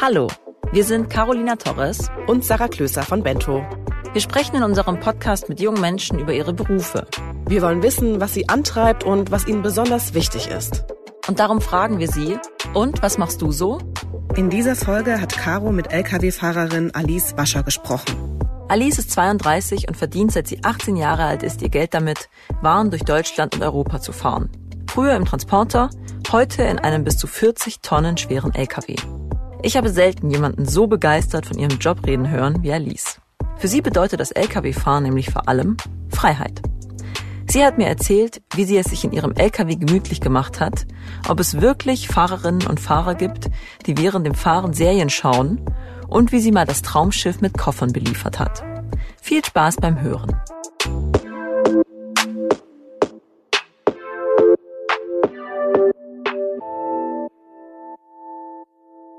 Hallo, wir sind Carolina Torres und Sarah Klöser von Bento. Wir sprechen in unserem Podcast mit jungen Menschen über ihre Berufe. Wir wollen wissen, was sie antreibt und was ihnen besonders wichtig ist. Und darum fragen wir sie, und was machst du so? In dieser Folge hat Caro mit Lkw-Fahrerin Alice Wascher gesprochen. Alice ist 32 und verdient, seit sie 18 Jahre alt ist, ihr Geld damit, Waren durch Deutschland und Europa zu fahren. Früher im Transporter, heute in einem bis zu 40 Tonnen schweren Lkw. Ich habe selten jemanden so begeistert von ihrem Job reden hören wie Alice. Für sie bedeutet das Lkw-Fahren nämlich vor allem Freiheit. Sie hat mir erzählt, wie sie es sich in ihrem LKW gemütlich gemacht hat, ob es wirklich Fahrerinnen und Fahrer gibt, die während dem Fahren Serien schauen und wie sie mal das Traumschiff mit Koffern beliefert hat. Viel Spaß beim Hören.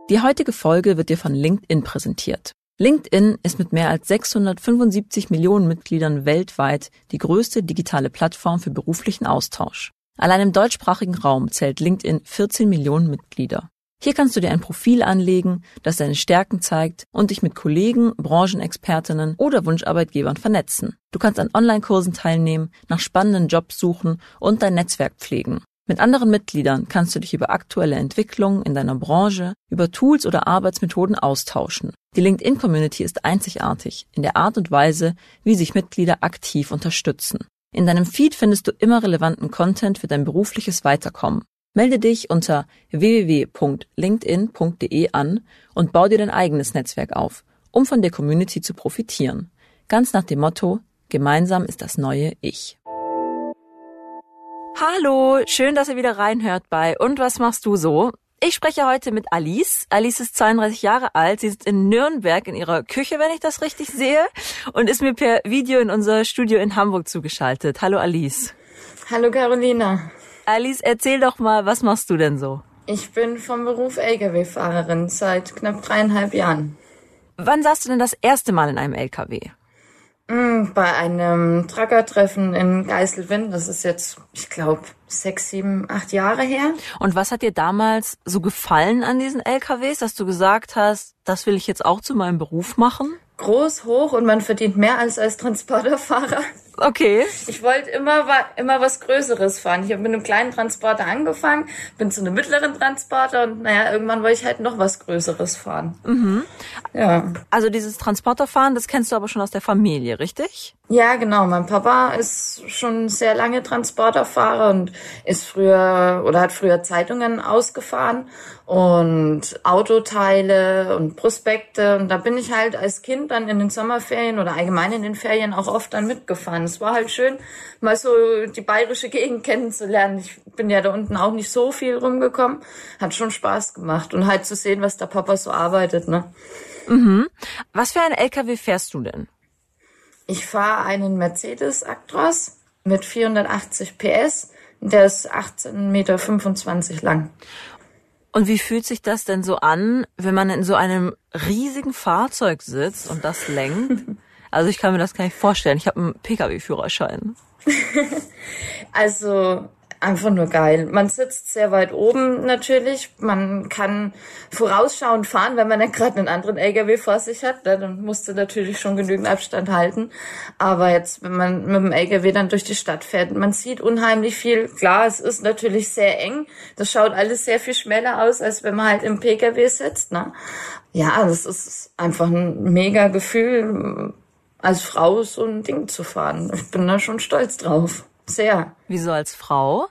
Die heutige Folge wird dir von LinkedIn präsentiert. LinkedIn ist mit mehr als 675 Millionen Mitgliedern weltweit die größte digitale Plattform für beruflichen Austausch. Allein im deutschsprachigen Raum zählt LinkedIn 14 Millionen Mitglieder. Hier kannst du dir ein Profil anlegen, das deine Stärken zeigt und dich mit Kollegen, Branchenexpertinnen oder Wunscharbeitgebern vernetzen. Du kannst an Online-Kursen teilnehmen, nach spannenden Jobs suchen und dein Netzwerk pflegen. Mit anderen Mitgliedern kannst du dich über aktuelle Entwicklungen in deiner Branche, über Tools oder Arbeitsmethoden austauschen. Die LinkedIn-Community ist einzigartig in der Art und Weise, wie sich Mitglieder aktiv unterstützen. In deinem Feed findest du immer relevanten Content für dein berufliches Weiterkommen. Melde dich unter www.linkedin.de an und bau dir dein eigenes Netzwerk auf, um von der Community zu profitieren. Ganz nach dem Motto, gemeinsam ist das neue Ich. Hallo, schön, dass ihr wieder reinhört bei Und was machst du so? Ich spreche heute mit Alice. Alice ist 32 Jahre alt. Sie sitzt in Nürnberg in ihrer Küche, wenn ich das richtig sehe, und ist mir per Video in unser Studio in Hamburg zugeschaltet. Hallo Alice. Hallo Carolina. Alice, erzähl doch mal, was machst du denn so? Ich bin vom Beruf Lkw-Fahrerin seit knapp dreieinhalb Jahren. Wann saßt du denn das erste Mal in einem Lkw? Mm, bei einem Truckertreffen in Geiselwind. Das ist jetzt, ich glaube, sechs, sieben, acht Jahre her. Und was hat dir damals so gefallen an diesen LKWs, dass du gesagt hast, das will ich jetzt auch zu meinem Beruf machen? Groß, hoch und man verdient mehr als als Transporterfahrer. Okay. Ich wollte immer, immer was Größeres fahren. Ich habe mit einem kleinen Transporter angefangen, bin zu einem mittleren Transporter und naja, irgendwann wollte ich halt noch was Größeres fahren. Mhm. Ja. Also dieses Transporterfahren, das kennst du aber schon aus der Familie, richtig? Ja, genau. Mein Papa ist schon sehr lange Transporterfahrer und ist früher oder hat früher Zeitungen ausgefahren und Autoteile und Prospekte. Und da bin ich halt als Kind dann in den Sommerferien oder allgemein in den Ferien auch oft dann mitgefahren. Es war halt schön, mal so die bayerische Gegend kennenzulernen. Ich bin ja da unten auch nicht so viel rumgekommen. Hat schon Spaß gemacht und halt zu sehen, was der Papa so arbeitet, ne? Mhm. Was für ein LKW fährst du denn? Ich fahre einen Mercedes Actros mit 480 PS. Der ist 18,25 Meter lang. Und wie fühlt sich das denn so an, wenn man in so einem riesigen Fahrzeug sitzt und das lenkt? Also ich kann mir das gar nicht vorstellen. Ich habe einen Pkw-Führerschein. also einfach nur geil. Man sitzt sehr weit oben natürlich. Man kann vorausschauend fahren, wenn man dann gerade einen anderen LKW vor sich hat. Dann musste natürlich schon genügend Abstand halten. Aber jetzt, wenn man mit dem LKW dann durch die Stadt fährt, man sieht unheimlich viel. Klar, es ist natürlich sehr eng. Das schaut alles sehr viel schneller aus, als wenn man halt im PKW sitzt. Ne? Ja, das ist einfach ein mega Gefühl, als Frau so ein Ding zu fahren. Ich bin da schon stolz drauf. Sehr. Wieso als Frau?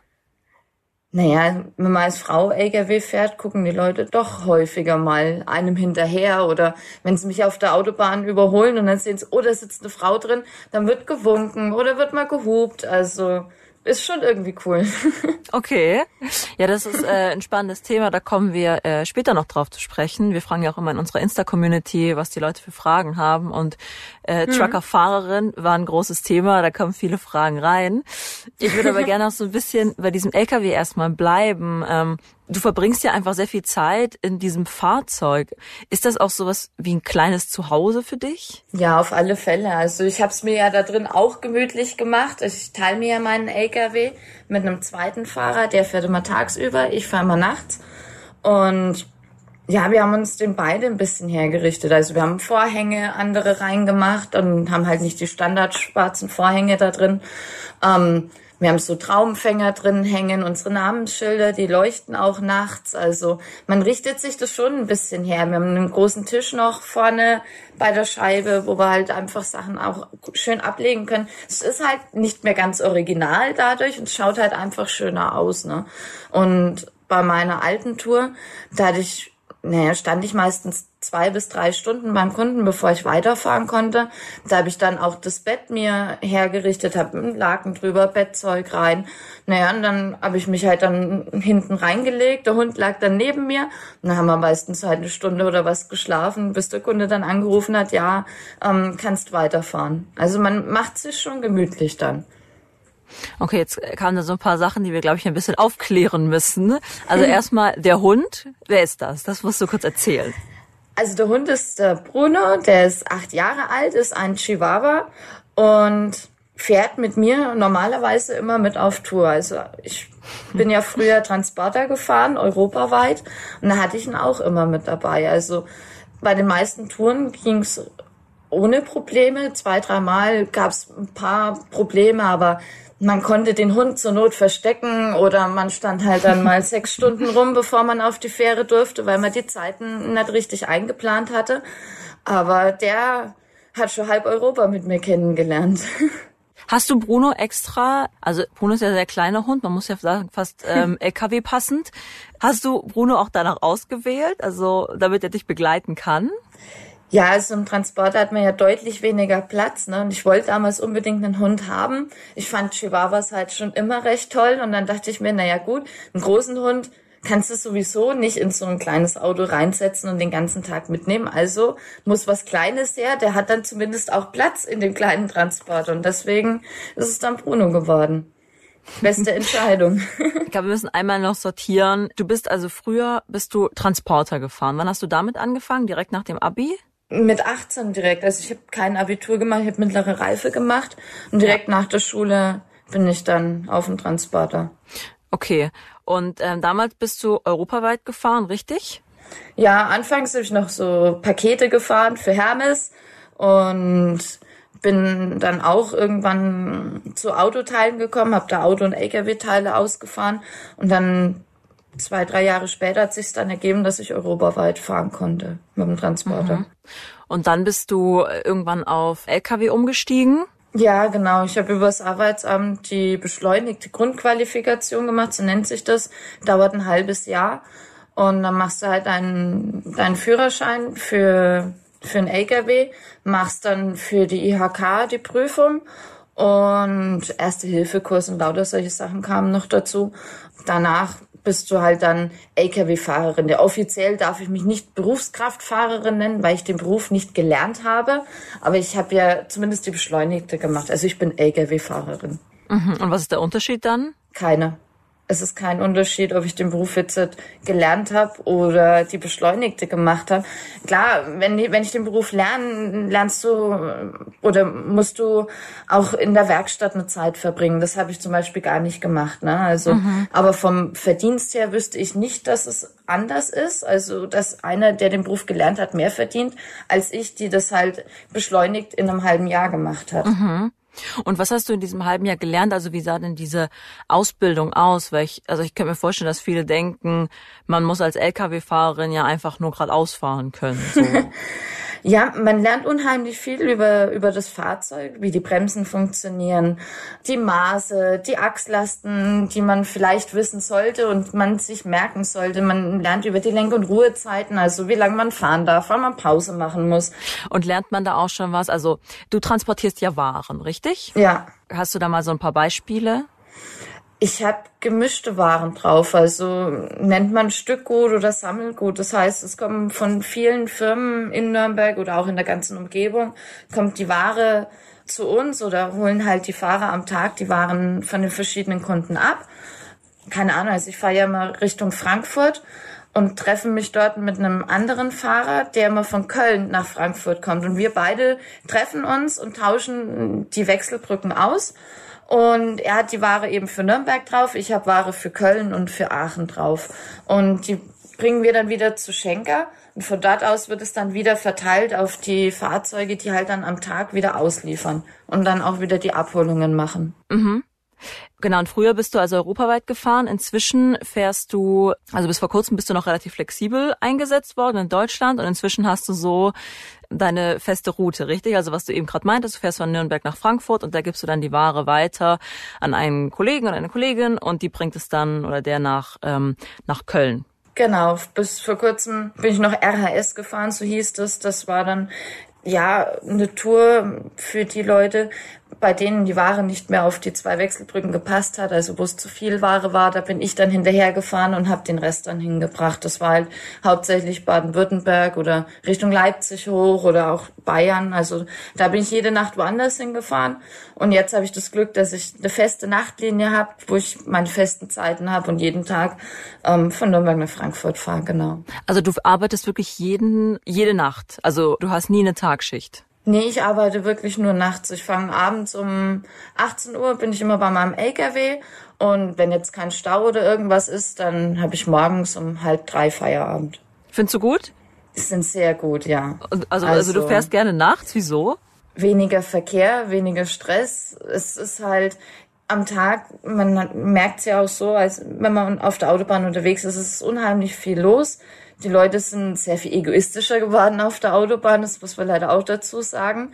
Naja, wenn man als Frau LKW fährt, gucken die Leute doch häufiger mal einem hinterher oder wenn sie mich auf der Autobahn überholen und dann sehen sie, oh, da sitzt eine Frau drin, dann wird gewunken oder wird mal gehupt. Also ist schon irgendwie cool. okay. Ja, das ist äh, ein spannendes Thema. Da kommen wir äh, später noch drauf zu sprechen. Wir fragen ja auch immer in unserer Insta-Community, was die Leute für Fragen haben. Und äh, mhm. Trucker-Fahrerin war ein großes Thema. Da kommen viele Fragen rein. Ich würde aber gerne auch so ein bisschen bei diesem LKW erstmal bleiben. Ähm, Du verbringst ja einfach sehr viel Zeit in diesem Fahrzeug. Ist das auch sowas wie ein kleines Zuhause für dich? Ja, auf alle Fälle. Also ich habe es mir ja da drin auch gemütlich gemacht. Ich teile mir ja meinen LKW mit einem zweiten Fahrer, der fährt immer tagsüber, ich fahre immer nachts. Und ja, wir haben uns den beide ein bisschen hergerichtet. Also wir haben Vorhänge andere reingemacht und haben halt nicht die standard schwarzen Vorhänge da drin. Ähm, wir haben so Traumfänger drin hängen, unsere Namensschilder, die leuchten auch nachts. Also man richtet sich das schon ein bisschen her. Wir haben einen großen Tisch noch vorne bei der Scheibe, wo wir halt einfach Sachen auch schön ablegen können. Es ist halt nicht mehr ganz original dadurch und schaut halt einfach schöner aus. Ne? Und bei meiner alten Tour, da hatte ich naja, stand ich meistens zwei bis drei Stunden beim Kunden, bevor ich weiterfahren konnte. Da habe ich dann auch das Bett mir hergerichtet, habe einen Laken drüber, Bettzeug rein. Naja, und dann habe ich mich halt dann hinten reingelegt. Der Hund lag dann neben mir. Und dann haben wir meistens halt eine Stunde oder was geschlafen, bis der Kunde dann angerufen hat, ja, ähm, kannst weiterfahren. Also man macht sich schon gemütlich dann. Okay, jetzt kamen da so ein paar Sachen, die wir, glaube ich, ein bisschen aufklären müssen. Also erstmal der Hund. Wer ist das? Das musst du kurz erzählen. Also der Hund ist der Bruno, der ist acht Jahre alt, ist ein Chihuahua und fährt mit mir normalerweise immer mit auf Tour. Also ich bin ja früher Transporter gefahren, europaweit, und da hatte ich ihn auch immer mit dabei. Also bei den meisten Touren ging's ohne Probleme. Zwei, dreimal gab's ein paar Probleme, aber man konnte den Hund zur Not verstecken oder man stand halt dann mal sechs Stunden rum, bevor man auf die Fähre durfte, weil man die Zeiten nicht richtig eingeplant hatte. Aber der hat schon halb Europa mit mir kennengelernt. Hast du Bruno extra, also Bruno ist ja sehr kleiner Hund, man muss ja sagen, fast ähm, LKW passend. Hast du Bruno auch danach ausgewählt, also damit er dich begleiten kann? Ja, also im Transporter hat man ja deutlich weniger Platz, ne? Und ich wollte damals unbedingt einen Hund haben. Ich fand Chihuahuas halt schon immer recht toll und dann dachte ich mir, naja gut, einen großen Hund kannst du sowieso nicht in so ein kleines Auto reinsetzen und den ganzen Tag mitnehmen. Also muss was Kleines her. Der hat dann zumindest auch Platz in dem kleinen Transporter und deswegen ist es dann Bruno geworden. Beste Entscheidung. ich glaube, wir müssen einmal noch sortieren. Du bist also früher, bist du Transporter gefahren. Wann hast du damit angefangen? Direkt nach dem Abi? Mit 18 direkt. Also ich habe kein Abitur gemacht, ich habe mittlere Reife gemacht und direkt ja. nach der Schule bin ich dann auf dem Transporter. Okay. Und ähm, damals bist du europaweit gefahren, richtig? Ja, anfangs habe ich noch so Pakete gefahren für Hermes und bin dann auch irgendwann zu Autoteilen gekommen, habe da Auto- und LKW-Teile ausgefahren und dann zwei, drei Jahre später hat sich dann ergeben, dass ich europaweit fahren konnte mit dem Transporter. Mhm. Und dann bist du irgendwann auf LKW umgestiegen? Ja, genau. Ich habe übers Arbeitsamt die beschleunigte Grundqualifikation gemacht, so nennt sich das. Dauert ein halbes Jahr. Und dann machst du halt deinen, deinen Führerschein für, für einen LKW, machst dann für die IHK die Prüfung und Erste-Hilfe-Kurs und lauter solche Sachen kamen noch dazu. Danach bist du halt dann Lkw-Fahrerin. Ja, offiziell darf ich mich nicht Berufskraftfahrerin nennen, weil ich den Beruf nicht gelernt habe. Aber ich habe ja zumindest die Beschleunigte gemacht. Also ich bin Lkw-Fahrerin. Mhm. Und was ist der Unterschied dann? Keine es ist kein Unterschied, ob ich den Beruf jetzt gelernt habe oder die Beschleunigte gemacht habe. Klar, wenn, wenn ich den Beruf lerne, lernst du oder musst du auch in der Werkstatt eine Zeit verbringen. Das habe ich zum Beispiel gar nicht gemacht. Ne? Also, mhm. aber vom Verdienst her wüsste ich nicht, dass es anders ist. Also, dass einer, der den Beruf gelernt hat, mehr verdient, als ich, die das halt beschleunigt in einem halben Jahr gemacht hat. Mhm. Und was hast du in diesem halben Jahr gelernt? Also wie sah denn diese Ausbildung aus? Weil ich, also ich könnte mir vorstellen, dass viele denken, man muss als Lkw-Fahrerin ja einfach nur geradeaus fahren können. So. Ja, man lernt unheimlich viel über, über das Fahrzeug, wie die Bremsen funktionieren, die Maße, die Achslasten, die man vielleicht wissen sollte und man sich merken sollte. Man lernt über die Lenk- und Ruhezeiten, also wie lange man fahren darf, wann man Pause machen muss. Und lernt man da auch schon was? Also du transportierst ja Waren, richtig? Ja. Hast du da mal so ein paar Beispiele? Ich habe gemischte Waren drauf, also nennt man Stückgut oder Sammelgut. Das heißt, es kommen von vielen Firmen in Nürnberg oder auch in der ganzen Umgebung, kommt die Ware zu uns oder holen halt die Fahrer am Tag die Waren von den verschiedenen Kunden ab. keine Ahnung, also ich fahre ja mal Richtung Frankfurt und treffe mich dort mit einem anderen Fahrer, der immer von Köln nach Frankfurt kommt. Und wir beide treffen uns und tauschen die Wechselbrücken aus. Und er hat die Ware eben für Nürnberg drauf, ich habe Ware für Köln und für Aachen drauf. Und die bringen wir dann wieder zu Schenker. Und von dort aus wird es dann wieder verteilt auf die Fahrzeuge, die halt dann am Tag wieder ausliefern und dann auch wieder die Abholungen machen. Mhm. Genau, und früher bist du also europaweit gefahren. Inzwischen fährst du, also bis vor kurzem bist du noch relativ flexibel eingesetzt worden in Deutschland und inzwischen hast du so deine feste Route, richtig? Also was du eben gerade meintest, du fährst von Nürnberg nach Frankfurt und da gibst du dann die Ware weiter an einen Kollegen oder eine Kollegin und die bringt es dann oder der nach, ähm, nach Köln. Genau, bis vor kurzem bin ich noch RHS gefahren, so hieß das. Das war dann ja eine Tour für die Leute, bei denen die Ware nicht mehr auf die zwei Wechselbrücken gepasst hat, also wo es zu viel Ware war, da bin ich dann hinterhergefahren und habe den Rest dann hingebracht. Das war halt hauptsächlich Baden-Württemberg oder Richtung Leipzig hoch oder auch Bayern. Also da bin ich jede Nacht woanders hingefahren. Und jetzt habe ich das Glück, dass ich eine feste Nachtlinie habe, wo ich meine festen Zeiten habe und jeden Tag ähm, von Nürnberg nach Frankfurt fahre, genau. Also du arbeitest wirklich jeden, jede Nacht. Also du hast nie eine Tagschicht. Nee, ich arbeite wirklich nur nachts. Ich fange abends um 18 Uhr, bin ich immer bei meinem LKW. Und wenn jetzt kein Stau oder irgendwas ist, dann habe ich morgens um halb drei Feierabend. Findest du gut? Die sind sehr gut, ja. Also, also, also du fährst gerne nachts, wieso? Weniger Verkehr, weniger Stress. Es ist halt am Tag, man merkt es ja auch so, als wenn man auf der Autobahn unterwegs ist, es ist unheimlich viel los. Die Leute sind sehr viel egoistischer geworden auf der Autobahn, das muss man leider auch dazu sagen.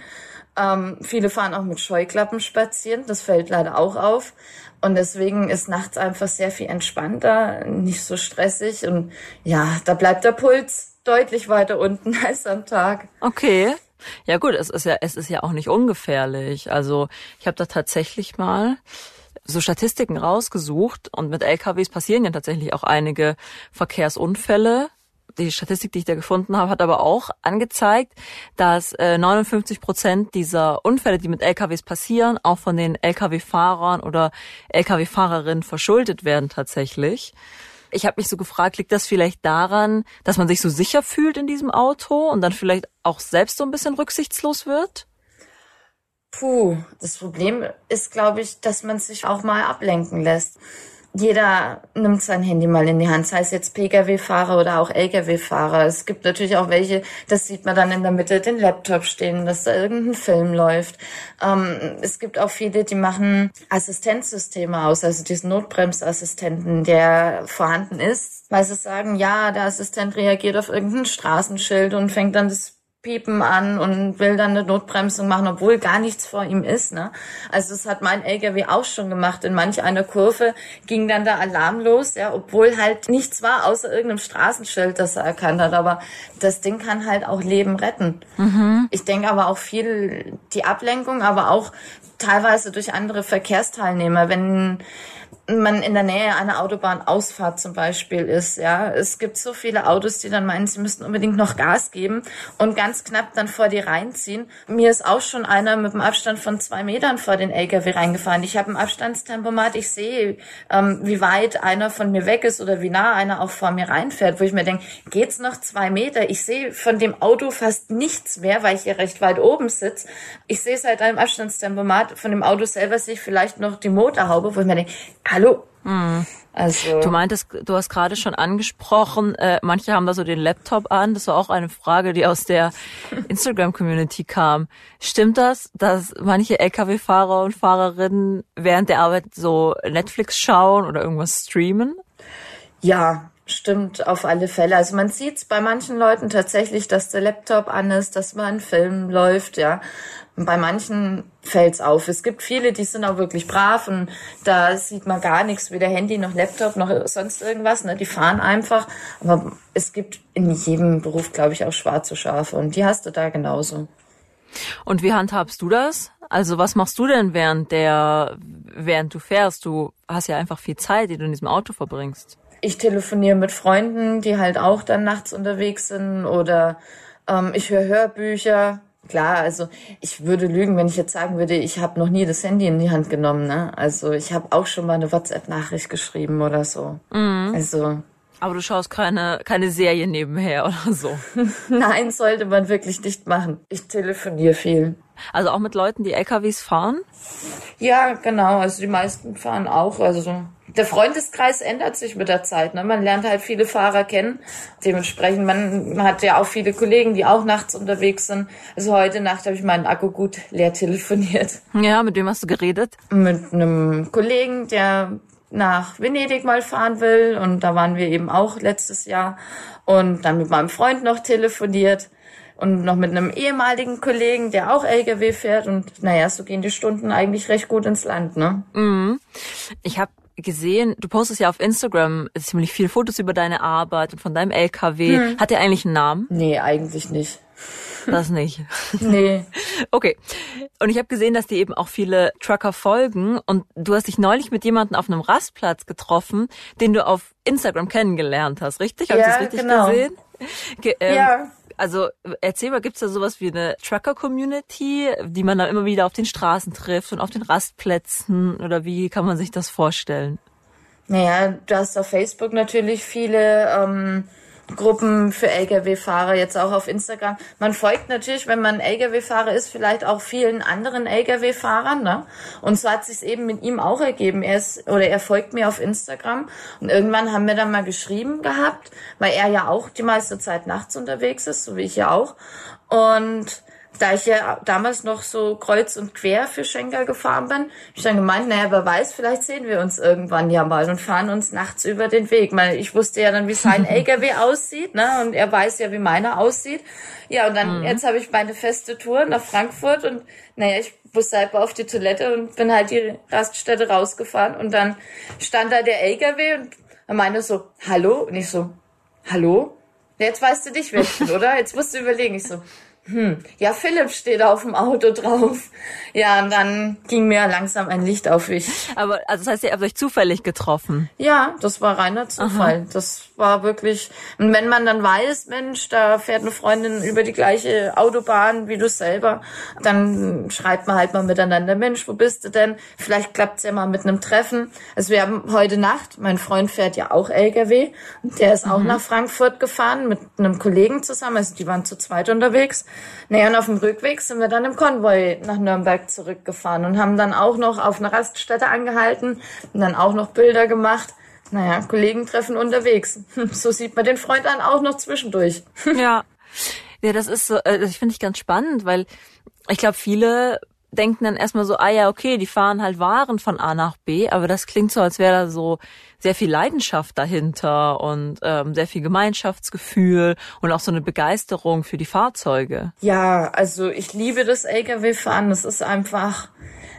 Ähm, viele fahren auch mit Scheuklappen spazieren, das fällt leider auch auf. Und deswegen ist nachts einfach sehr viel entspannter, nicht so stressig und ja, da bleibt der Puls deutlich weiter unten als am Tag. Okay. Ja gut, es ist ja, es ist ja auch nicht ungefährlich. Also ich habe da tatsächlich mal so Statistiken rausgesucht und mit LKWs passieren ja tatsächlich auch einige Verkehrsunfälle die Statistik, die ich da gefunden habe, hat aber auch angezeigt, dass äh, 59 Prozent dieser Unfälle, die mit LKWs passieren, auch von den LKW-Fahrern oder LKW-Fahrerinnen verschuldet werden tatsächlich. Ich habe mich so gefragt, liegt das vielleicht daran, dass man sich so sicher fühlt in diesem Auto und dann vielleicht auch selbst so ein bisschen rücksichtslos wird? Puh, das Problem ist, glaube ich, dass man sich auch mal ablenken lässt jeder nimmt sein Handy mal in die Hand, sei es jetzt Pkw-Fahrer oder auch Lkw-Fahrer. Es gibt natürlich auch welche, das sieht man dann in der Mitte den Laptop stehen, dass da irgendein Film läuft. Ähm, es gibt auch viele, die machen Assistenzsysteme aus, also diesen Notbremsassistenten, der vorhanden ist, weil sie sagen, ja, der Assistent reagiert auf irgendein Straßenschild und fängt dann das Piepen an und will dann eine Notbremsung machen, obwohl gar nichts vor ihm ist. Ne? Also das hat mein LKW auch schon gemacht. In manch einer Kurve ging dann der Alarm los, ja, obwohl halt nichts war, außer irgendeinem Straßenschild, das er erkannt hat. Aber das Ding kann halt auch Leben retten. Mhm. Ich denke aber auch viel die Ablenkung, aber auch teilweise durch andere Verkehrsteilnehmer. Wenn man in der Nähe einer Autobahnausfahrt zum Beispiel ist, ja. Es gibt so viele Autos, die dann meinen, sie müssten unbedingt noch Gas geben und ganz knapp dann vor die reinziehen. Mir ist auch schon einer mit einem Abstand von zwei Metern vor den LKW reingefahren. Ich habe ein Abstandstempomat, ich sehe, ähm, wie weit einer von mir weg ist oder wie nah einer auch vor mir reinfährt, wo ich mir denke, geht's noch zwei Meter? Ich sehe von dem Auto fast nichts mehr, weil ich hier recht weit oben sitze. Ich sehe seit einem Abstandstempomat von dem Auto selber sehe ich vielleicht noch die Motorhaube, wo ich mir denke, hallo. Hm. Also. Du meintest, du hast gerade schon angesprochen, äh, manche haben da so den Laptop an. Das war auch eine Frage, die aus der Instagram-Community kam. Stimmt das, dass manche Lkw-Fahrer und Fahrerinnen während der Arbeit so Netflix schauen oder irgendwas streamen? Ja, stimmt auf alle Fälle. Also man sieht's bei manchen Leuten tatsächlich, dass der Laptop an ist, dass mal ein Film läuft, ja. Und bei manchen fällt's auf. Es gibt viele, die sind auch wirklich brav und da sieht man gar nichts, weder Handy noch Laptop noch sonst irgendwas. Ne? Die fahren einfach. Aber es gibt in jedem Beruf, glaube ich, auch schwarze Schafe und die hast du da genauso. Und wie handhabst du das? Also was machst du denn während der, während du fährst? Du hast ja einfach viel Zeit, die du in diesem Auto verbringst. Ich telefoniere mit Freunden, die halt auch dann nachts unterwegs sind oder ähm, ich höre Hörbücher Klar, also ich würde lügen, wenn ich jetzt sagen würde, ich habe noch nie das Handy in die Hand genommen. Ne? Also ich habe auch schon mal eine WhatsApp-Nachricht geschrieben oder so. Mhm. Also aber du schaust keine, keine Serie nebenher oder so. Nein, sollte man wirklich nicht machen. Ich telefoniere viel. Also auch mit Leuten, die LKWs fahren? Ja, genau. Also die meisten fahren auch. Also der Freundeskreis ändert sich mit der Zeit. Ne? Man lernt halt viele Fahrer kennen. Dementsprechend, man hat ja auch viele Kollegen, die auch nachts unterwegs sind. Also heute Nacht habe ich meinen Akku gut leer telefoniert. Ja, mit wem hast du geredet? Mit einem Kollegen, der nach Venedig mal fahren will. Und da waren wir eben auch letztes Jahr. Und dann mit meinem Freund noch telefoniert und noch mit einem ehemaligen Kollegen, der auch LKW fährt. Und naja, so gehen die Stunden eigentlich recht gut ins Land, ne? Mhm. Ich habe gesehen, du postest ja auf Instagram ziemlich viele Fotos über deine Arbeit und von deinem LKW. Hm. Hat der eigentlich einen Namen? Nee, eigentlich nicht. Das nicht. Nee. Okay. Und ich habe gesehen, dass dir eben auch viele Trucker folgen und du hast dich neulich mit jemandem auf einem Rastplatz getroffen, den du auf Instagram kennengelernt hast, richtig? Habe ja, ich das richtig genau. gesehen? Ge ähm, ja. Also erzähl mal, gibt's da sowas wie eine Trucker-Community, die man dann immer wieder auf den Straßen trifft und auf den Rastplätzen oder wie kann man sich das vorstellen? Naja, du hast auf Facebook natürlich viele ähm, Gruppen für Lkw-Fahrer, jetzt auch auf Instagram. Man folgt natürlich, wenn man Lkw-Fahrer ist, vielleicht auch vielen anderen Lkw-Fahrern, ne? Und so hat sich eben mit ihm auch ergeben. Er ist, oder er folgt mir auf Instagram. Und irgendwann haben wir dann mal geschrieben gehabt, weil er ja auch die meiste Zeit nachts unterwegs ist, so wie ich ja auch. Und da ich ja damals noch so kreuz und quer für Schenker gefahren bin, habe ich dann gemeint, naja, wer weiß, vielleicht sehen wir uns irgendwann ja mal und fahren uns nachts über den Weg. Weil ich wusste ja dann, wie sein LKW aussieht, ne? Und er weiß ja, wie meiner aussieht. Ja, und dann, mhm. jetzt habe ich meine feste Tour nach Frankfurt und naja, ich musste halt auf die Toilette und bin halt die Raststätte rausgefahren und dann stand da der LKW und er meinte so, hallo? Und ich so, hallo? Jetzt weißt du nicht, wer ich bin, oder? Jetzt musst du überlegen. Ich so, hm, ja, Philipp steht auf dem Auto drauf. Ja, und dann ging mir langsam ein Licht auf. Ich. Aber, also das heißt, ihr habt euch zufällig getroffen? Ja, das war reiner Zufall. Aha. Das war wirklich, und wenn man dann weiß, Mensch, da fährt eine Freundin über die gleiche Autobahn wie du selber, dann schreibt man halt mal miteinander, Mensch, wo bist du denn? Vielleicht klappt's ja mal mit einem Treffen. Also wir haben heute Nacht, mein Freund fährt ja auch LKW, der ist auch mhm. nach Frankfurt gefahren mit einem Kollegen zusammen, also die waren zu zweit unterwegs. Naja, und auf dem Rückweg sind wir dann im Konvoi nach Nürnberg zurückgefahren und haben dann auch noch auf einer Raststätte angehalten und dann auch noch Bilder gemacht. Naja, Kollegentreffen unterwegs. So sieht man den Freund dann auch noch zwischendurch. Ja. Ja, das ist so, äh, das finde ich ganz spannend, weil ich glaube, viele denken dann erstmal so, ah ja, okay, die fahren halt Waren von A nach B, aber das klingt so, als wäre da so sehr viel Leidenschaft dahinter und ähm, sehr viel Gemeinschaftsgefühl und auch so eine Begeisterung für die Fahrzeuge. Ja, also ich liebe das Lkw-Fahren. Das ist einfach,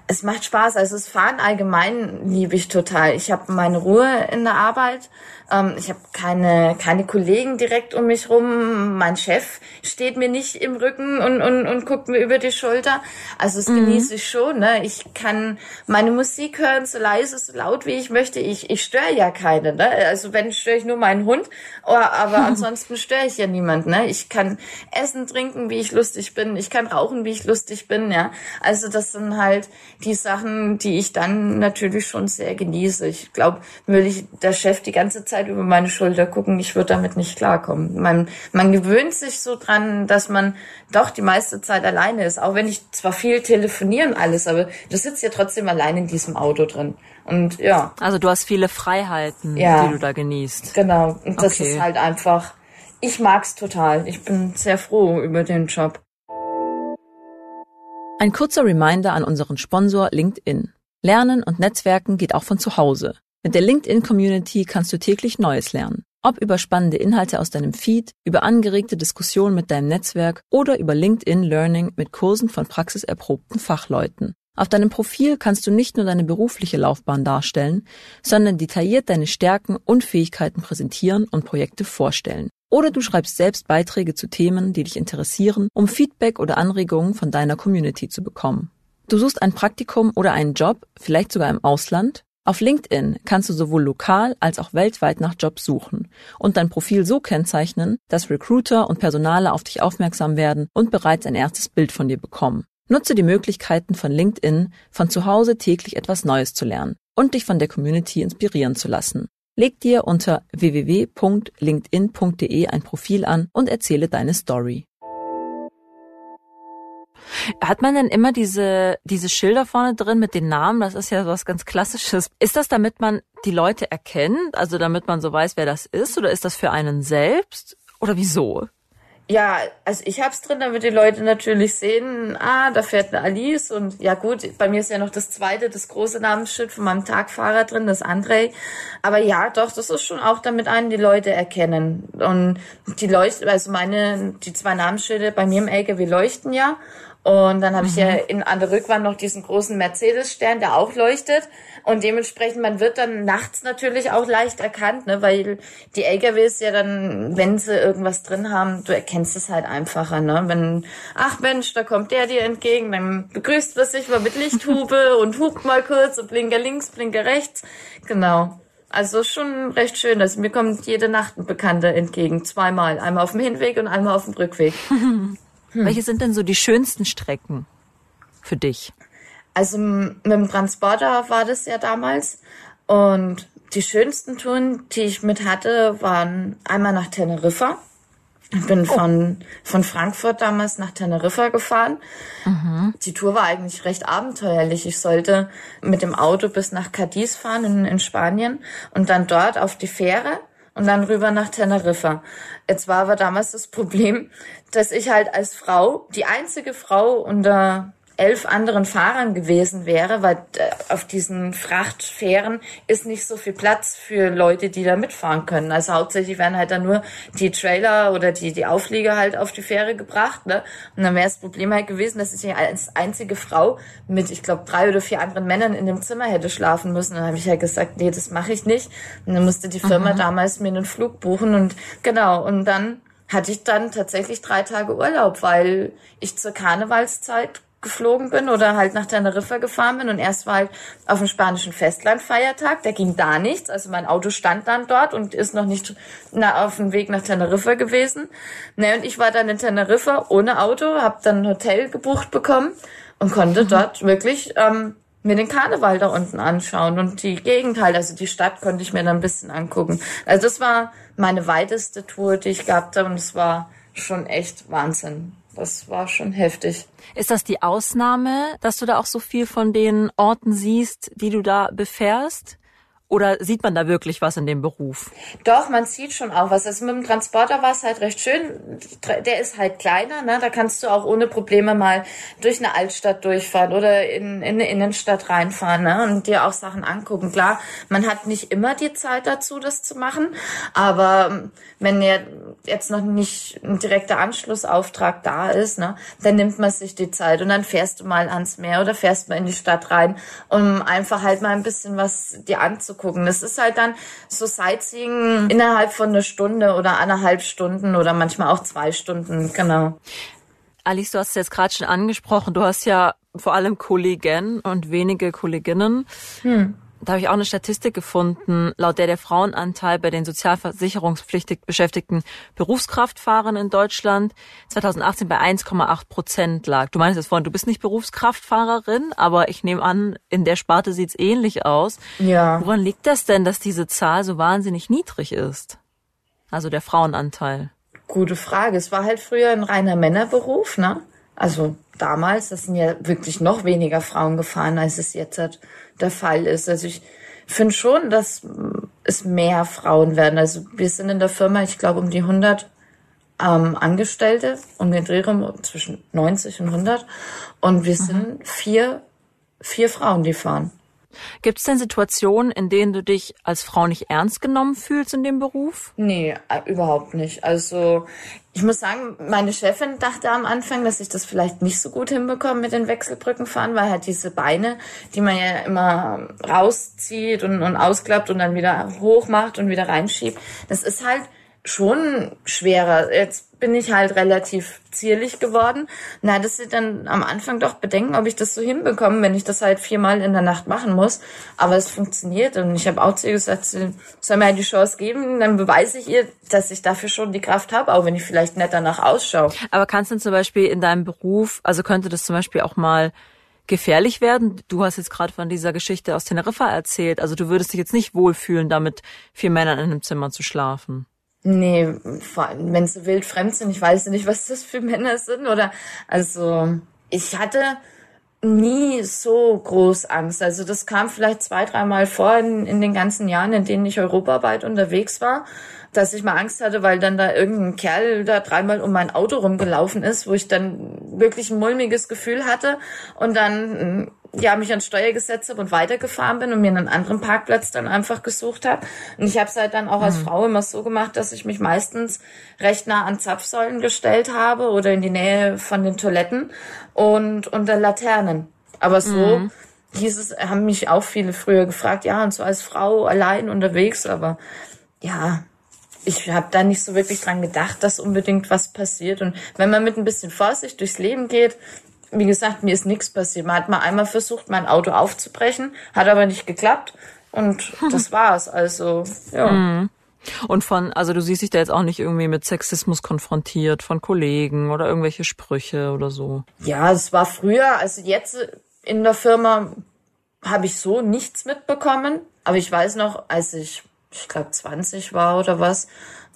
es macht Spaß. Also das Fahren allgemein liebe ich total. Ich habe meine Ruhe in der Arbeit ähm, ich habe keine, keine Kollegen direkt um mich rum. Mein Chef steht mir nicht im Rücken und, und, und guckt mir über die Schulter. Also das mhm. genieße ich schon. Ne? Ich kann meine Musik hören, so leise, so laut wie ich möchte. Ich, ich störe ja keine. Ne? Also wenn störe ich nur meinen Hund, oh, aber ansonsten störe ich ja niemanden. Ne? Ich kann essen, trinken, wie ich lustig bin. Ich kann rauchen, wie ich lustig bin. Ja, Also das sind halt die Sachen, die ich dann natürlich schon sehr genieße. Ich glaube, würde ich der Chef die ganze Zeit über meine Schulter gucken, ich würde damit nicht klarkommen. Man, man gewöhnt sich so dran, dass man doch die meiste Zeit alleine ist. Auch wenn ich zwar viel telefonieren alles, aber du sitzt ja trotzdem allein in diesem Auto drin. Und ja. Also du hast viele Freiheiten, ja, die du da genießt. Genau. Und das okay. ist halt einfach, ich mag's total. Ich bin sehr froh über den Job. Ein kurzer Reminder an unseren Sponsor LinkedIn. Lernen und Netzwerken geht auch von zu Hause. Mit der LinkedIn-Community kannst du täglich Neues lernen. Ob über spannende Inhalte aus deinem Feed, über angeregte Diskussionen mit deinem Netzwerk oder über LinkedIn Learning mit Kursen von praxiserprobten Fachleuten. Auf deinem Profil kannst du nicht nur deine berufliche Laufbahn darstellen, sondern detailliert deine Stärken und Fähigkeiten präsentieren und Projekte vorstellen. Oder du schreibst selbst Beiträge zu Themen, die dich interessieren, um Feedback oder Anregungen von deiner Community zu bekommen. Du suchst ein Praktikum oder einen Job, vielleicht sogar im Ausland Auf LinkedIn kannst du sowohl lokal als auch weltweit nach Jobs suchen und dein Profil so kennzeichnen, dass Recruiter und Personale auf dich aufmerksam werden und bereits ein erstes Bild von dir bekommen. Nutze die Möglichkeiten von LinkedIn, von zu Hause täglich etwas Neues zu lernen und dich von der Community inspirieren zu lassen. Leg dir unter www.linkedin.de ein Profil an und erzähle deine Story. Hat man denn immer diese, diese Schilder vorne drin mit den Namen? Das ist ja was ganz Klassisches. Ist das, damit man die Leute erkennt? Also damit man so weiß, wer das ist? Oder ist das für einen selbst? Oder wieso? Ja, also ich hab's drin, damit die Leute natürlich sehen, ah, da fährt eine Alice und ja gut, bei mir ist ja noch das zweite, das große Namensschild von meinem Tagfahrer drin, das André. Aber ja, doch, das ist schon auch, damit einen die Leute erkennen. Und die leuchten, also meine, die zwei Namensschilder bei mir im LKW leuchten ja. Und dann habe mhm. ich ja mhm. in, an der Rückwand noch diesen großen Mercedes-Stern, der auch leuchtet. Und dementsprechend, man wird dann nachts natürlich auch leicht erkannt, ne? weil die LKWs ja dann, wenn sie irgendwas drin haben, du erkennst es halt einfacher. Ne? Wenn, ach Mensch, da kommt der dir entgegen, dann begrüßt man sich mal mit Lichthube und hupt mal kurz und Blinker links, Blinker rechts. Genau. Also schon recht schön. Also mir kommt jede Nacht ein Bekannter entgegen. Zweimal. Einmal auf dem Hinweg und einmal auf dem Rückweg. Hm. Welche sind denn so die schönsten Strecken für dich? Also mit dem Transporter war das ja damals. Und die schönsten Touren, die ich mit hatte, waren einmal nach Teneriffa. Ich bin oh. von, von Frankfurt damals nach Teneriffa gefahren. Mhm. Die Tour war eigentlich recht abenteuerlich. Ich sollte mit dem Auto bis nach Cadiz fahren in, in Spanien und dann dort auf die Fähre und dann rüber nach Teneriffa. Jetzt war aber damals das Problem, dass ich halt als Frau, die einzige Frau unter elf anderen Fahrern gewesen wäre, weil äh, auf diesen Frachtfähren ist nicht so viel Platz für Leute, die da mitfahren können. Also hauptsächlich werden halt dann nur die Trailer oder die, die Auflieger halt auf die Fähre gebracht. Ne? Und dann wäre das Problem halt gewesen, dass ich als einzige Frau mit, ich glaube, drei oder vier anderen Männern in dem Zimmer hätte schlafen müssen. Und dann habe ich halt gesagt, nee, das mache ich nicht. Und dann musste die Firma mhm. damals mir einen Flug buchen und genau, und dann hatte ich dann tatsächlich drei Tage Urlaub, weil ich zur Karnevalszeit geflogen bin oder halt nach Teneriffa gefahren bin und erst war halt auf dem spanischen Festland Feiertag, da ging da nichts, also mein Auto stand dann dort und ist noch nicht na, auf dem Weg nach Teneriffa gewesen. Ne, und ich war dann in Teneriffa ohne Auto, habe dann ein Hotel gebucht bekommen und konnte mhm. dort wirklich ähm, mir den Karneval da unten anschauen und die Gegend halt, also die Stadt konnte ich mir dann ein bisschen angucken. Also das war meine weiteste Tour, die ich gehabt habe und es war schon echt Wahnsinn. Das war schon heftig. Ist das die Ausnahme, dass du da auch so viel von den Orten siehst, die du da befährst? Oder sieht man da wirklich was in dem Beruf? Doch, man sieht schon auch was. Also mit dem Transporter war es halt recht schön. Der ist halt kleiner, ne? Da kannst du auch ohne Probleme mal durch eine Altstadt durchfahren oder in, in eine Innenstadt reinfahren, ne? Und dir auch Sachen angucken. Klar, man hat nicht immer die Zeit dazu, das zu machen. Aber wenn ja jetzt noch nicht ein direkter Anschlussauftrag da ist, ne? Dann nimmt man sich die Zeit und dann fährst du mal ans Meer oder fährst mal in die Stadt rein, um einfach halt mal ein bisschen was dir anzugucken anzugucken. Das ist halt dann so Sightseeing innerhalb von einer Stunde oder anderthalb Stunden oder manchmal auch zwei Stunden, genau. Alice, du hast es jetzt gerade schon angesprochen, du hast ja vor allem Kollegen und wenige Kolleginnen. Hm da habe ich auch eine Statistik gefunden, laut der der Frauenanteil bei den sozialversicherungspflichtig beschäftigten Berufskraftfahrern in Deutschland 2018 bei 1,8 Prozent lag. Du meinst es vorhin, du bist nicht Berufskraftfahrerin, aber ich nehme an, in der Sparte sieht's ähnlich aus. Ja. Woran liegt das denn, dass diese Zahl so wahnsinnig niedrig ist? Also der Frauenanteil. Gute Frage. Es war halt früher ein reiner Männerberuf, ne? Also damals, das sind ja wirklich noch weniger Frauen gefahren, als es jetzt hat der Fall ist. Also ich finde schon, dass es mehr Frauen werden. Also wir sind in der Firma, ich glaube, um die 100 ähm, Angestellte, um den Drehraum zwischen 90 und 100. Und wir mhm. sind vier, vier Frauen, die fahren. Gibt es denn Situationen, in denen du dich als Frau nicht ernst genommen fühlst in dem Beruf? Nee, äh, überhaupt nicht. Also ich muss sagen, meine Chefin dachte am Anfang, dass ich das vielleicht nicht so gut hinbekomme mit den Wechselbrückenfahren, weil halt diese Beine, die man ja immer rauszieht und, und ausklappt und dann wieder hochmacht und wieder reinschiebt, das ist halt schon schwerer. Jetzt bin ich halt relativ zierlich geworden. Na, das sie dann am Anfang doch bedenken, ob ich das so hinbekomme, wenn ich das halt viermal in der Nacht machen muss. Aber es funktioniert und ich habe auch zu ihr gesagt, sie soll mir halt die Chance geben, dann beweise ich ihr, dass ich dafür schon die Kraft habe, auch wenn ich vielleicht nicht danach ausschaue. Aber kannst du zum Beispiel in deinem Beruf, also könnte das zum Beispiel auch mal gefährlich werden? Du hast jetzt gerade von dieser Geschichte aus Teneriffa erzählt. Also du würdest dich jetzt nicht wohlfühlen, damit vier Männern in einem Zimmer zu schlafen. Nee, vor allem, wenn sie wild fremd sind, ich weiß nicht, was das für Männer sind oder, also, ich hatte nie so groß Angst. Also das kam vielleicht zwei, dreimal vor in, in den ganzen Jahren, in denen ich europaweit unterwegs war, dass ich mal Angst hatte, weil dann da irgendein Kerl da dreimal um mein Auto rumgelaufen ist, wo ich dann wirklich ein mulmiges Gefühl hatte und dann ja, mich ans Steuer gesetzt habe und weitergefahren bin und mir einen anderen Parkplatz dann einfach gesucht habe. Und ich habe es halt dann auch als mhm. Frau immer so gemacht, dass ich mich meistens recht nah an Zapfsäulen gestellt habe oder in die Nähe von den Toiletten und unter Laternen. Aber so mhm. hieß es, haben mich auch viele früher gefragt, ja, und so als Frau allein unterwegs, aber ja, ich habe da nicht so wirklich dran gedacht, dass unbedingt was passiert. Und wenn man mit ein bisschen Vorsicht durchs Leben geht, wie gesagt, mir ist nichts passiert. Man hat mal einmal versucht, mein Auto aufzubrechen, hat aber nicht geklappt und das war's. Also, ja. Mhm. Und von, also du siehst dich da jetzt auch nicht irgendwie mit Sexismus konfrontiert von Kollegen oder irgendwelche Sprüche oder so. Ja, es war früher, also jetzt in der Firma habe ich so nichts mitbekommen. Aber ich weiß noch, als ich, ich glaube, 20 war oder was,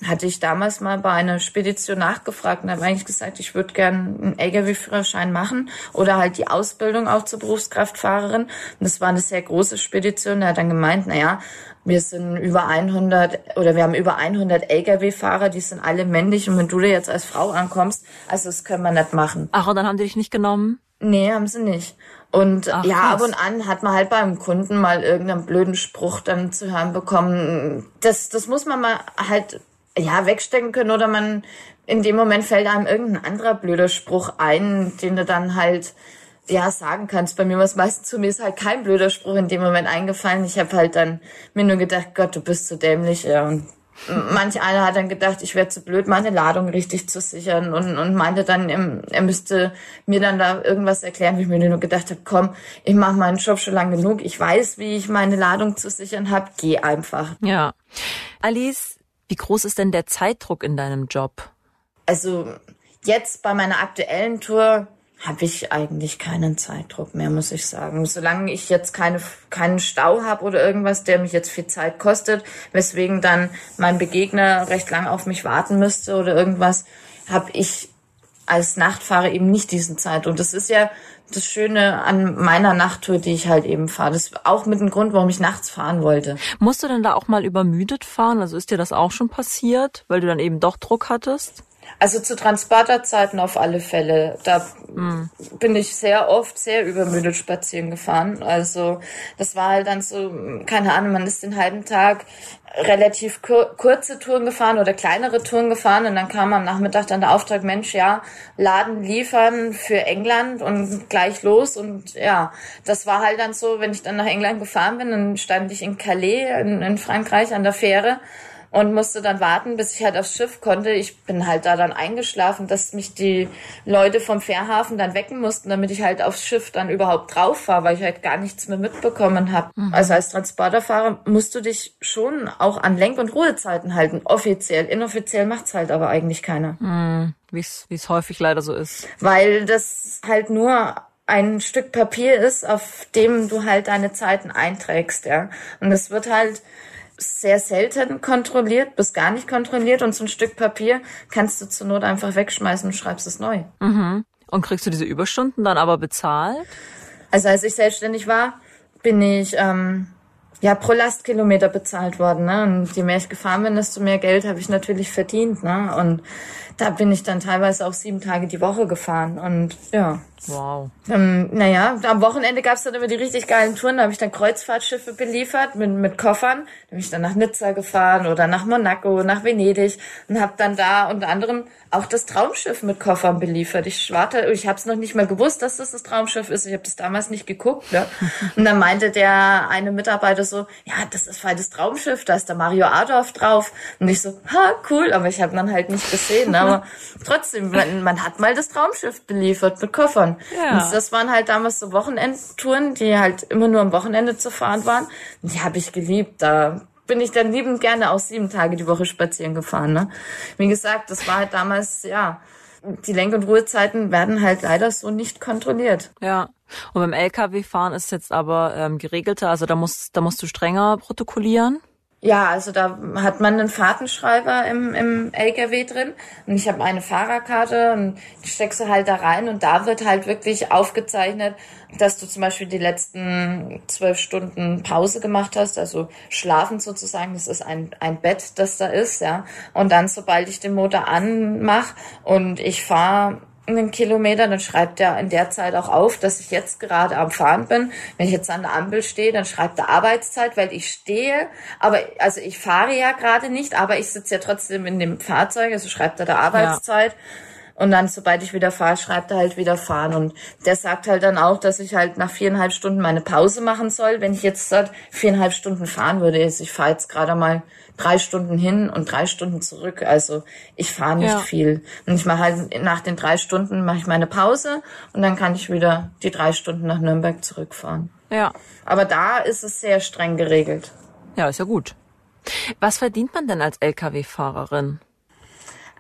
hatte ich damals mal bei einer Spedition nachgefragt und habe eigentlich gesagt, ich würde gern einen Lkw-Führerschein machen oder halt die Ausbildung auch zur Berufskraftfahrerin. Und das war eine sehr große Spedition. Er hat dann gemeint, na ja, wir sind über 100 oder wir haben über 100 Lkw-Fahrer, die sind alle männlich und wenn du da jetzt als Frau ankommst, also das können wir nicht machen. Ach, und dann haben die dich nicht genommen? Nee, haben sie nicht. Und Ach, ja, ab und an hat man halt beim Kunden mal irgendeinen blöden Spruch dann zu hören bekommen. Das, das muss man mal halt ja, wegstecken können oder man in dem Moment fällt einem irgendein anderer blöder Spruch ein, den du dann halt ja sagen kannst. Bei mir war es meistens zu mir ist halt kein blöder Spruch in dem Moment eingefallen. Ich habe halt dann mir nur gedacht, Gott, du bist zu dämlich. Ja. Und manch einer hat dann gedacht, ich wäre zu blöd, meine Ladung richtig zu sichern und, und meinte dann, er müsste mir dann da irgendwas erklären, wie ich mir nur gedacht habe, komm, ich mache meinen Job schon lang genug, ich weiß, wie ich meine Ladung zu sichern habe, geh einfach. Ja. Alice, wie groß ist denn der Zeitdruck in deinem Job? Also jetzt bei meiner aktuellen Tour habe ich eigentlich keinen Zeitdruck mehr, muss ich sagen. Solange ich jetzt keine, keinen Stau habe oder irgendwas, der mich jetzt viel Zeit kostet, weswegen dann mein Begegner recht lang auf mich warten müsste oder irgendwas, habe ich als Nachtfahrer eben nicht diesen Zeit. Und das ist ja das Schöne an meiner Nachttour, die ich halt eben fahre. Das ist auch mit dem Grund, warum ich nachts fahren wollte. Musst du denn da auch mal übermüdet fahren? Also ist dir das auch schon passiert, weil du dann eben doch Druck hattest? Also zu Transporterzeiten auf alle Fälle. Da mhm. bin ich sehr oft sehr übermüdet spazieren gefahren. Also das war halt dann so, keine Ahnung, man ist den halben Tag relativ kur kurze Touren gefahren oder kleinere Touren gefahren und dann kam am Nachmittag dann der Auftrag, Mensch, ja, Laden liefern für England und gleich los und ja, das war halt dann so, wenn ich dann nach England gefahren bin, dann stand ich in Calais in, in Frankreich an der Fähre und musste dann warten, bis ich halt aufs Schiff konnte. Ich bin halt da dann eingeschlafen, dass mich die Leute vom Fährhafen dann wecken mussten, damit ich halt aufs Schiff dann überhaupt drauf war, weil ich halt gar nichts mehr mitbekommen habe. Mhm. Also als Transporterfahrer musst du dich schon auch an Lenk- und Ruhezeiten halten, offiziell. Inoffiziell macht's halt aber eigentlich keiner. Mhm. Wie es häufig leider so ist. Weil das halt nur ein Stück Papier ist, auf dem du halt deine Zeiten einträgst, ja. Und es wird halt sehr selten kontrolliert, bis gar nicht kontrolliert und so ein Stück Papier kannst du zur Not einfach wegschmeißen und schreibst es neu. Mhm. Und kriegst du diese Überstunden dann aber bezahlt? Also als ich selbstständig war, bin ich ähm, ja pro Lastkilometer bezahlt worden. Ne? Und je mehr ich gefahren bin, desto mehr Geld habe ich natürlich verdient. Ne? Und da bin ich dann teilweise auch sieben Tage die Woche gefahren. Und ja, Wow. Ähm, naja, am Wochenende gab's dann immer die richtig geilen Touren. Da habe ich dann Kreuzfahrtschiffe beliefert mit, mit Koffern. Da bin ich dann nach Nizza gefahren oder nach Monaco, nach Venedig und habe dann da unter anderem auch das Traumschiff mit Koffern beliefert. Ich warte, ich habe es noch nicht mal gewusst, dass das das Traumschiff ist. Ich habe das damals nicht geguckt. Ne? Und dann meinte der eine Mitarbeiter so, ja, das ist voll das Traumschiff, da ist der Mario Adolf drauf. Und ich so, ha, cool, aber ich habe dann halt nicht gesehen. Ne? Aber trotzdem, man, man hat mal das Traumschiff beliefert mit Koffern. Ja. Und das waren halt damals so Wochenendtouren, die halt immer nur am Wochenende zu fahren waren. Und die habe ich geliebt. Da bin ich dann liebend gerne auch sieben Tage die Woche spazieren gefahren. Ne? Wie gesagt, das war halt damals, ja, die Lenk- und Ruhezeiten werden halt leider so nicht kontrolliert. Ja. Und beim Lkw-Fahren ist jetzt aber ähm, geregelter, also da musst, da musst du strenger protokollieren. Ja, also da hat man einen Fahrtenschreiber im, im LKW drin und ich habe eine Fahrerkarte und die steckst du halt da rein und da wird halt wirklich aufgezeichnet, dass du zum Beispiel die letzten zwölf Stunden Pause gemacht hast, also schlafen sozusagen, das ist ein, ein Bett, das da ist, ja. Und dann, sobald ich den Motor anmache und ich fahre einen Kilometer, dann schreibt er in der Zeit auch auf, dass ich jetzt gerade am Fahren bin. Wenn ich jetzt an der Ampel stehe, dann schreibt er Arbeitszeit, weil ich stehe, aber also ich fahre ja gerade nicht, aber ich sitze ja trotzdem in dem Fahrzeug, also schreibt er da Arbeitszeit. Ja. Und dann, sobald ich wieder fahre, schreibt er halt wieder fahren. Und der sagt halt dann auch, dass ich halt nach viereinhalb Stunden meine Pause machen soll. Wenn ich jetzt halt viereinhalb Stunden fahren würde, also ich fahre jetzt gerade mal drei Stunden hin und drei Stunden zurück. Also ich fahre nicht ja. viel. Und ich mache halt nach den drei Stunden mache ich meine Pause und dann kann ich wieder die drei Stunden nach Nürnberg zurückfahren. Ja. Aber da ist es sehr streng geregelt. Ja, ist ja gut. Was verdient man denn als Lkw-Fahrerin?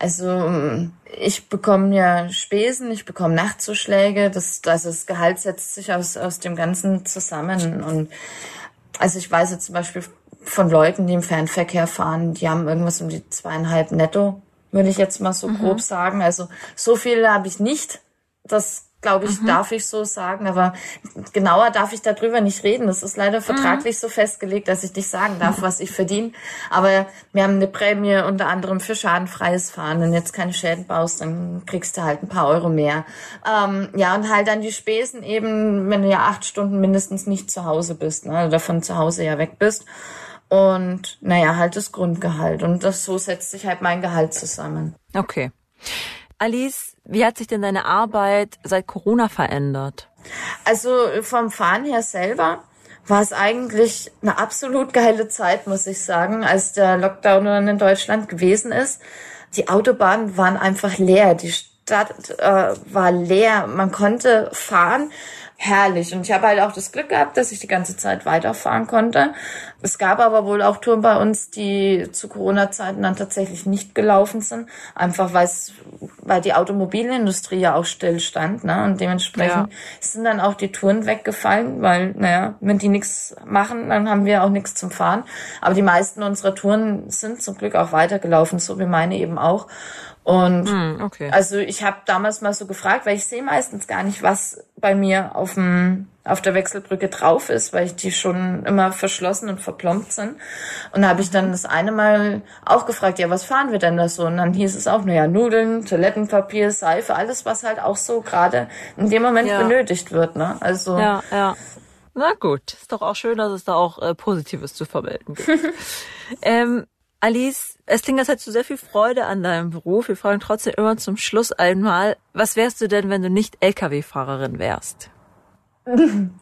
Also ich bekomme ja Spesen, ich bekomme Nachtzuschläge. Das, also das Gehalt setzt sich aus, aus dem Ganzen zusammen. Und also ich weiß jetzt zum Beispiel von Leuten, die im Fernverkehr fahren, die haben irgendwas um die zweieinhalb netto, würde ich jetzt mal so mhm. grob sagen. Also so viel habe ich nicht. Das glaube ich, mhm. darf ich so sagen, aber genauer darf ich darüber nicht reden. Das ist leider vertraglich mhm. so festgelegt, dass ich nicht sagen darf, was ich verdiene. Aber wir haben eine Prämie unter anderem für schadenfreies Fahren. Wenn du jetzt keine Schäden baust, dann kriegst du halt ein paar Euro mehr. Ähm, ja, und halt dann die Spesen eben, wenn du ja acht Stunden mindestens nicht zu Hause bist, ne, oder von zu Hause ja weg bist. Und naja, halt das Grundgehalt. Und das so setzt sich halt mein Gehalt zusammen. Okay. Alice, wie hat sich denn deine Arbeit seit Corona verändert? Also vom Fahren her selber war es eigentlich eine absolut geile Zeit, muss ich sagen, als der Lockdown in Deutschland gewesen ist. Die Autobahnen waren einfach leer, die Stadt äh, war leer, man konnte fahren herrlich. Und ich habe halt auch das Glück gehabt, dass ich die ganze Zeit weiterfahren konnte. Es gab aber wohl auch Touren bei uns, die zu Corona-Zeiten dann tatsächlich nicht gelaufen sind. Einfach weil weil die Automobilindustrie ja auch stillstand, ne? Und dementsprechend ja. sind dann auch die Touren weggefallen, weil, naja, wenn die nichts machen, dann haben wir auch nichts zum Fahren. Aber die meisten unserer Touren sind zum Glück auch weitergelaufen, so wie meine eben auch. Und mm, okay. also ich habe damals mal so gefragt, weil ich sehe meistens gar nicht, was bei mir auf dem auf der Wechselbrücke drauf ist, weil ich die schon immer verschlossen und verplombt sind. Und da habe ich dann das eine Mal auch gefragt, ja, was fahren wir denn da so? Und dann hieß es auch, naja, Nudeln, Toilettenpapier, Seife, alles, was halt auch so gerade in dem Moment ja. benötigt wird. Ne? Also ja, ja. Na gut, ist doch auch schön, dass es da auch äh, Positives zu vermelden gibt. ähm, Alice, es klingt, als hättest du sehr viel Freude an deinem Beruf. Wir fragen trotzdem immer zum Schluss einmal, was wärst du denn, wenn du nicht Lkw-Fahrerin wärst?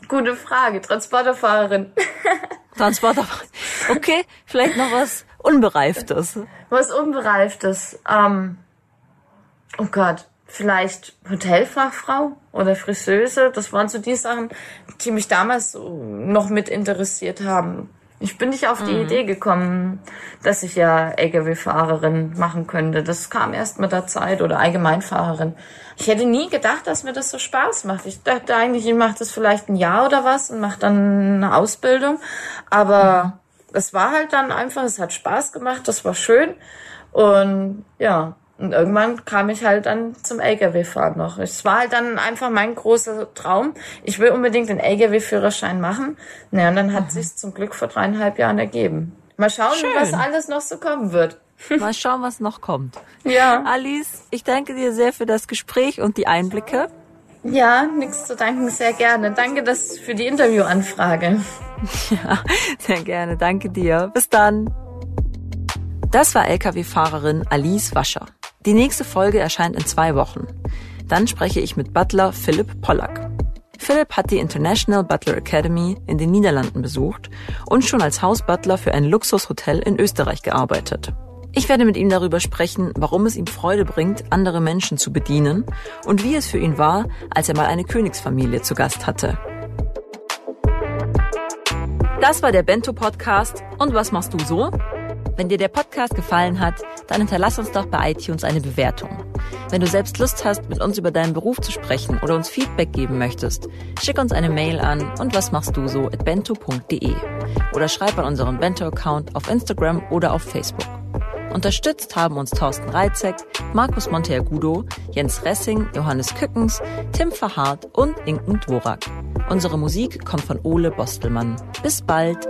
Gute Frage. Transporterfahrerin. Transporterfahrerin. Okay, vielleicht noch was Unbereiftes. Was Unbereiftes. Ähm, oh Gott, vielleicht Hotelfachfrau oder Friseuse. Das waren so die Sachen, die mich damals noch mit interessiert haben. Ich bin nicht auf die mhm. Idee gekommen, dass ich ja Lkw-Fahrerin machen könnte. Das kam erst mit der Zeit oder Allgemeinfahrerin. Ich hätte nie gedacht, dass mir das so Spaß macht. Ich dachte eigentlich, ich mache das vielleicht ein Jahr oder was und mache dann eine Ausbildung. Aber mhm. es war halt dann einfach, es hat Spaß gemacht, das war schön. Und ja, und irgendwann kam ich halt dann zum LKW-Fahren noch. Es war halt dann einfach mein großer Traum. Ich will unbedingt den LKW-Führerschein machen. Naja, und dann hat mhm. sich zum Glück vor dreieinhalb Jahren ergeben. Mal schauen, Schön. was alles noch so kommen wird. Mal schauen, was noch kommt. Ja. Alice, ich danke dir sehr für das Gespräch und die Einblicke. Ja, nichts zu danken, sehr gerne. Danke dass für die Interviewanfrage. Ja, sehr gerne. Danke dir. Bis dann. Das war Lkw-Fahrerin Alice Wascher. Die nächste Folge erscheint in zwei Wochen. Dann spreche ich mit Butler Philipp Pollack. Philipp hat die International Butler Academy in den Niederlanden besucht und schon als Hausbutler für ein Luxushotel in Österreich gearbeitet. Ich werde mit ihm darüber sprechen, warum es ihm Freude bringt, andere Menschen zu bedienen und wie es für ihn war, als er mal eine Königsfamilie zu Gast hatte. Das war der Bento Podcast. Und was machst du so? Wenn dir der Podcast gefallen hat, dann hinterlass uns doch bei iTunes eine Bewertung. Wenn du selbst Lust hast, mit uns über deinen Beruf zu sprechen oder uns Feedback geben möchtest, schick uns eine Mail an und was machst du so at bento.de oder schreib an unseren Bento-Account auf Instagram oder auf Facebook. Unterstützt haben uns Thorsten Reitzek, Markus Monteagudo, Jens Ressing, Johannes Kückens, Tim Verhardt und Inken Dvorak. Unsere Musik kommt von Ole Bostelmann. Bis bald!